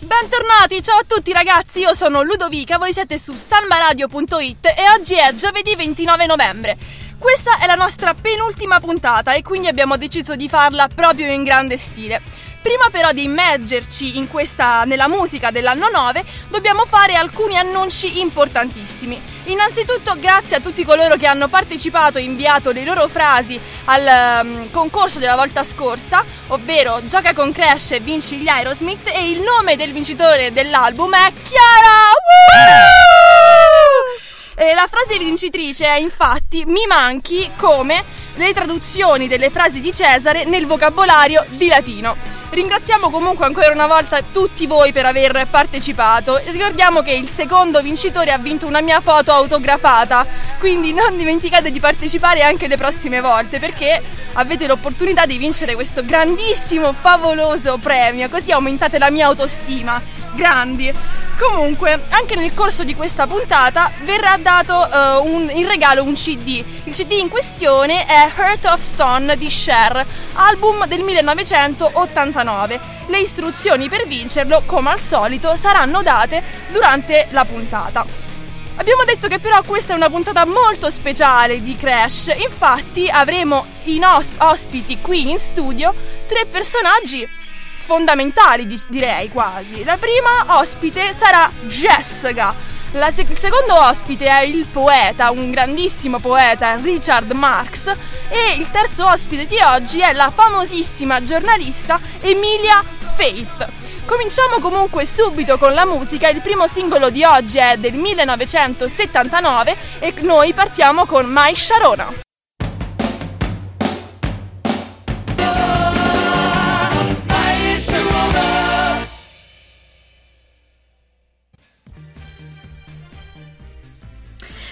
Bentornati, ciao a tutti ragazzi, io sono Ludovica, voi siete su salmaradio.it e oggi è giovedì 29 novembre. Questa è la nostra penultima puntata e quindi abbiamo deciso di farla proprio in grande stile. Prima però di immergerci in questa, nella musica dell'anno 9, dobbiamo fare alcuni annunci importantissimi. Innanzitutto grazie a tutti coloro che hanno partecipato e inviato le loro frasi al um, concorso della volta scorsa, ovvero Gioca con Crash e vinci gli Aerosmith e il nome del vincitore dell'album è Chiara! Woo! E la frase vincitrice è infatti mi manchi come le traduzioni delle frasi di Cesare nel vocabolario di latino. Ringraziamo comunque ancora una volta tutti voi per aver partecipato. Ricordiamo che il secondo vincitore ha vinto una mia foto autografata, quindi non dimenticate di partecipare anche le prossime volte perché avete l'opportunità di vincere questo grandissimo, favoloso premio, così aumentate la mia autostima. Grandi! Comunque, anche nel corso di questa puntata verrà dato uh, un, in regalo un CD. Il CD in questione è Heart of Stone di Cher, album del 1989. Le istruzioni per vincerlo, come al solito, saranno date durante la puntata. Abbiamo detto che però questa è una puntata molto speciale di Crash, infatti avremo in os- ospiti qui in studio tre personaggi fondamentali, di- direi quasi. La prima ospite sarà Jessica. Se- il secondo ospite è il poeta, un grandissimo poeta, Richard Marx. E il terzo ospite di oggi è la famosissima giornalista Emilia Faith. Cominciamo comunque subito con la musica, il primo singolo di oggi è del 1979 e noi partiamo con My Sharona.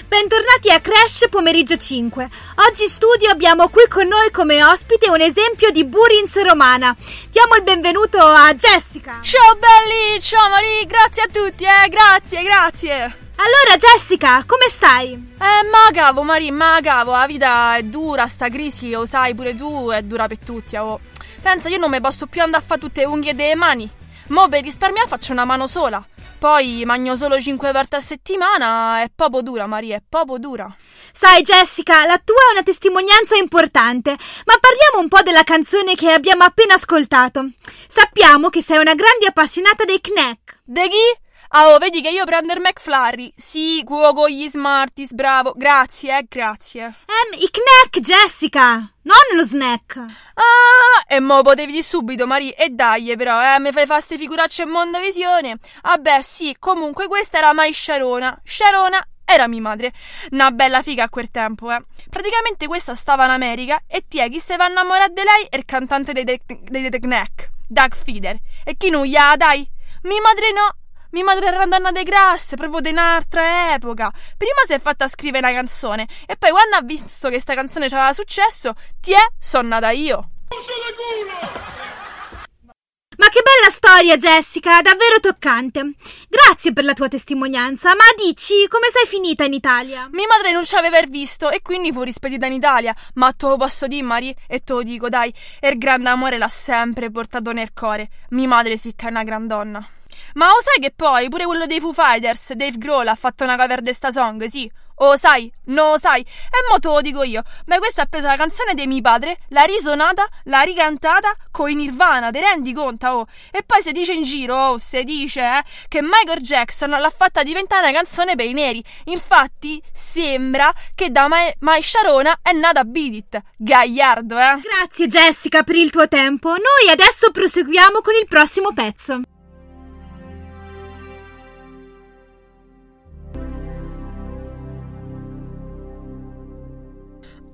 Bentornati a Crash Pomeriggio 5. Oggi in studio abbiamo qui con noi come ospite un esempio di Burins romana. Diamo il benvenuto a Jessica. Ciao belli, ciao Marie, grazie a tutti, eh, grazie, grazie. Allora Jessica, come stai? Eh, ma cavo Marie, ma cavo, la vita è dura, sta crisi, lo sai pure tu, è dura per tutti, oh. Pensa, io non mi posso più andare a fare tutte le unghie delle mani. Mo per risparmiare faccio una mano sola. Poi mangio solo 5 volte a settimana, è poco dura Maria, è poco dura. Sai Jessica, la tua è una testimonianza importante, ma parliamo un po' della canzone che abbiamo appena ascoltato. Sappiamo che sei una grande appassionata dei Knack. De chi? Ah, oh, vedi che io prendo il McFlurry. Sì, cuoco gli Smarties, bravo. Grazie, eh, grazie. Ehm, i Knack, Jessica, non lo snack. Ah, e mo potevi di subito, Marie. E dai, però, eh, mi fai fare ste figuracce in mondovisione. Vabbè, sì, comunque questa era mai Sharona. Sharona era mia madre. Una bella figa a quel tempo, eh. Praticamente questa stava in America e ti è chi se va innamorare di lei è il cantante dei The Knack, Doug Feeder. E chi non gli ha, dai? Mia madre no. Mia madre era una donna de grasse, proprio di un'altra epoca. Prima si è fatta scrivere una canzone e poi quando ha visto che sta canzone aveva successo, ti è, sono nata io. Ma che bella storia, Jessica, davvero toccante. Grazie per la tua testimonianza, ma dici come sei finita in Italia? Mia madre non ci aveva visto e quindi fu rispedita in Italia, ma te lo posso dire, Marie, e te lo dico, dai, il grande amore l'ha sempre portato nel cuore. Mia madre sì che è una gran donna. Ma lo sai che poi pure quello dei Foo Fighters, Dave Grohl, ha fatto una cover di sta song, sì? O sai? Lo sai? E mo te lo dico io. Beh, questa ha preso la canzone di mio padre, l'ha risonata, l'ha ricantata con i Nirvana, te rendi conto? Oh? E poi si dice in giro, oh, si dice, eh, che Michael Jackson l'ha fatta diventare una canzone per i neri. Infatti, sembra che da Mai, Mai Sharona è nata Beat. Gagliardo, eh? Grazie Jessica per il tuo tempo. Noi adesso proseguiamo con il prossimo pezzo.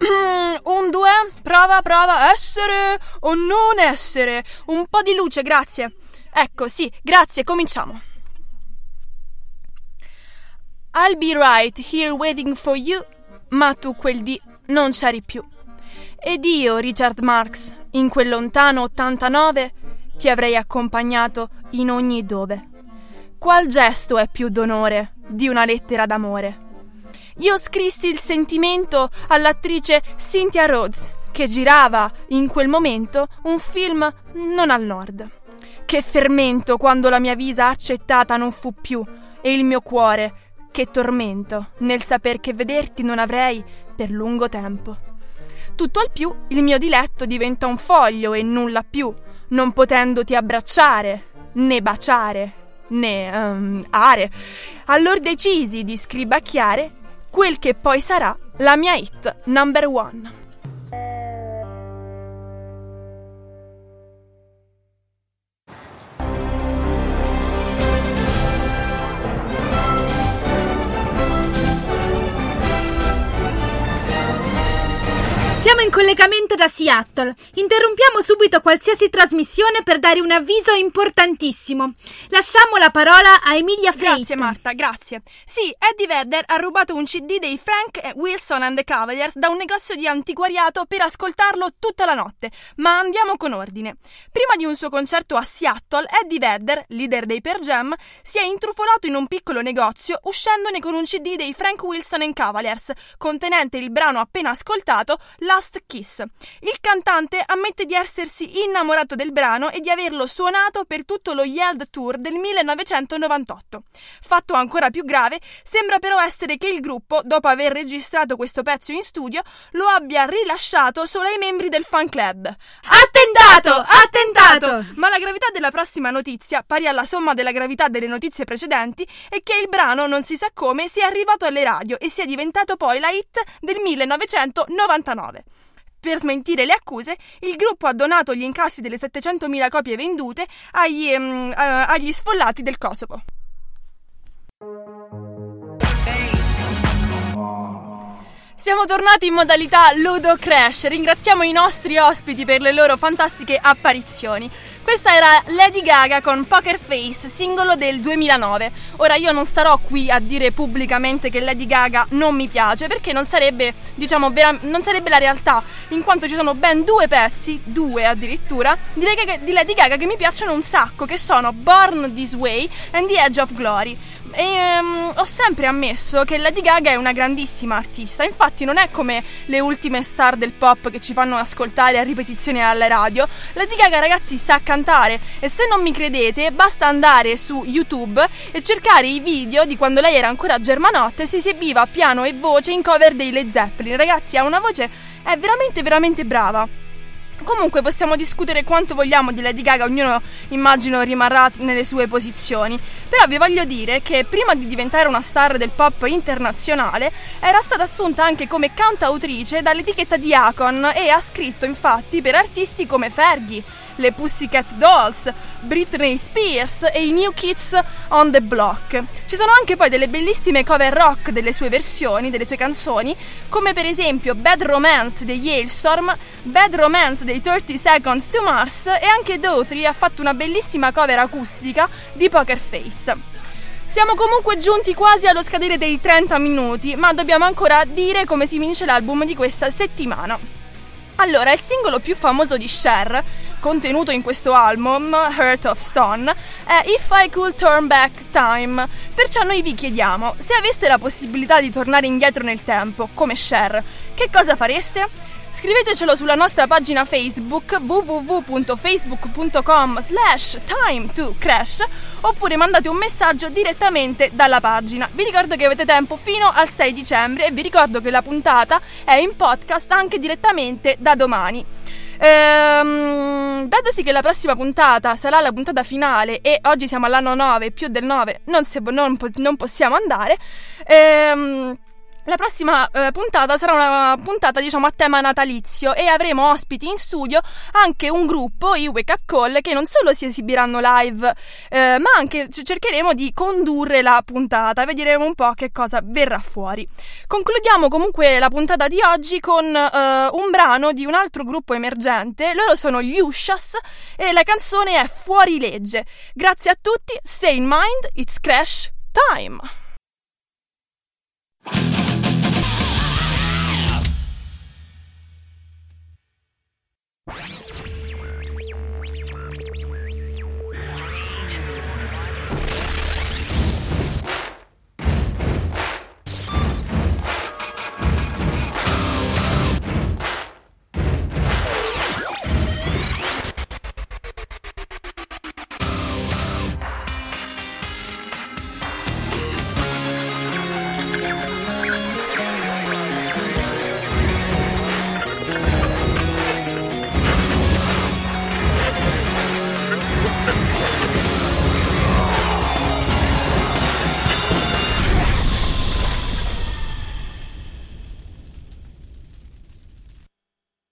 un due, prova, prova, essere o non essere. Un po' di luce, grazie. Ecco, sì, grazie, cominciamo. I'll be right here waiting for you, ma tu quel dì non c'eri più. Ed io, Richard Marx, in quel lontano 89, ti avrei accompagnato in ogni dove. Qual gesto è più d'onore di una lettera d'amore? Io scrissi il sentimento all'attrice Cynthia Rhodes, che girava in quel momento un film non al nord. Che fermento quando la mia visa accettata non fu più, e il mio cuore, che tormento, nel saper che vederti non avrei per lungo tempo. Tutto al più il mio diletto diventa un foglio e nulla più, non potendoti abbracciare, né baciare, né um, are. Allor decisi di scribacchiare quel che poi sarà la mia hit number one. Siamo in collegamento da Seattle. Interrompiamo subito qualsiasi trasmissione per dare un avviso importantissimo. Lasciamo la parola a Emilia Freight. Grazie Marta, grazie. Sì, Eddie Vedder ha rubato un CD dei Frank Wilson and the Cavaliers da un negozio di antiquariato per ascoltarlo tutta la notte. Ma andiamo con ordine. Prima di un suo concerto a Seattle, Eddie Vedder, leader dei Per Jam, si è intrufolato in un piccolo negozio uscendone con un CD dei Frank Wilson and Cavaliers, contenente il brano appena ascoltato, Last Kiss. Il cantante ammette di essersi innamorato del brano e di averlo suonato per tutto lo Yeld Tour del 1998. Fatto ancora più grave, sembra però essere che il gruppo, dopo aver registrato questo pezzo in studio, lo abbia rilasciato solo ai membri del fan club. Attentato! Attentato! Ma la gravità della prossima notizia, pari alla somma della gravità delle notizie precedenti, è che il brano, non si sa come, sia arrivato alle radio e sia diventato poi la hit del 1999. Per smentire le accuse, il gruppo ha donato gli incassi delle 700.000 copie vendute agli, um, agli sfollati del Kosovo. Siamo tornati in modalità Ludo Crash. Ringraziamo i nostri ospiti per le loro fantastiche apparizioni. Questa era Lady Gaga con Poker Face, singolo del 2009. Ora io non starò qui a dire pubblicamente che Lady Gaga non mi piace perché non sarebbe, diciamo, vera- non sarebbe la realtà, in quanto ci sono ben due pezzi, due addirittura, di Lady, Gaga, che mi piacciono un sacco, che sono Born This Way and The Edge of Glory. E um, ho sempre ammesso che Lady Gaga è una grandissima artista, infatti non è come le ultime star del pop che ci fanno ascoltare a ripetizioni alla radio. Lady Gaga ragazzi sa cantare e se non mi credete basta andare su YouTube e cercare i video di quando lei era ancora germanotte e si esibiva piano e voce in cover dei Led Zeppelin. Ragazzi ha una voce, è veramente veramente brava. Comunque possiamo discutere quanto vogliamo di Lady Gaga, ognuno immagino rimarrà nelle sue posizioni. Però vi voglio dire che prima di diventare una star del pop internazionale era stata assunta anche come cantautrice dall'etichetta di Akon e ha scritto infatti per artisti come Fergie, le Pussycat Dolls, Britney Spears e i New Kids on the Block. Ci sono anche poi delle bellissime cover rock delle sue versioni, delle sue canzoni, come per esempio Bad Romance degli Hailstorm, Bad Romance dei 30 Seconds to Mars e anche Daughtry ha fatto una bellissima cover acustica di Poker Face. Siamo comunque giunti quasi allo scadere dei 30 minuti, ma dobbiamo ancora dire come si vince l'album di questa settimana. Allora, il singolo più famoso di Cher, contenuto in questo album, Heart of Stone, è If I Could Turn Back Time. Perciò noi vi chiediamo, se aveste la possibilità di tornare indietro nel tempo, come Cher, che cosa fareste? Scrivetecelo sulla nostra pagina Facebook www.facebook.com slash time to crash oppure mandate un messaggio direttamente dalla pagina. Vi ricordo che avete tempo fino al 6 dicembre e vi ricordo che la puntata è in podcast anche direttamente da domani. Ehm, datosi che la prossima puntata sarà la puntata finale e oggi siamo all'anno 9, più del 9 non, se, non, non possiamo andare, ehm, la prossima eh, puntata sarà una puntata, diciamo, a tema natalizio e avremo ospiti in studio anche un gruppo, i Wake Up Call, che non solo si esibiranno live, eh, ma anche cercheremo di condurre la puntata, vedremo un po' che cosa verrà fuori. Concludiamo comunque la puntata di oggi con eh, un brano di un altro gruppo emergente, loro sono gli Ushas e la canzone è Fuori legge. Grazie a tutti, stay in mind, it's crash time! you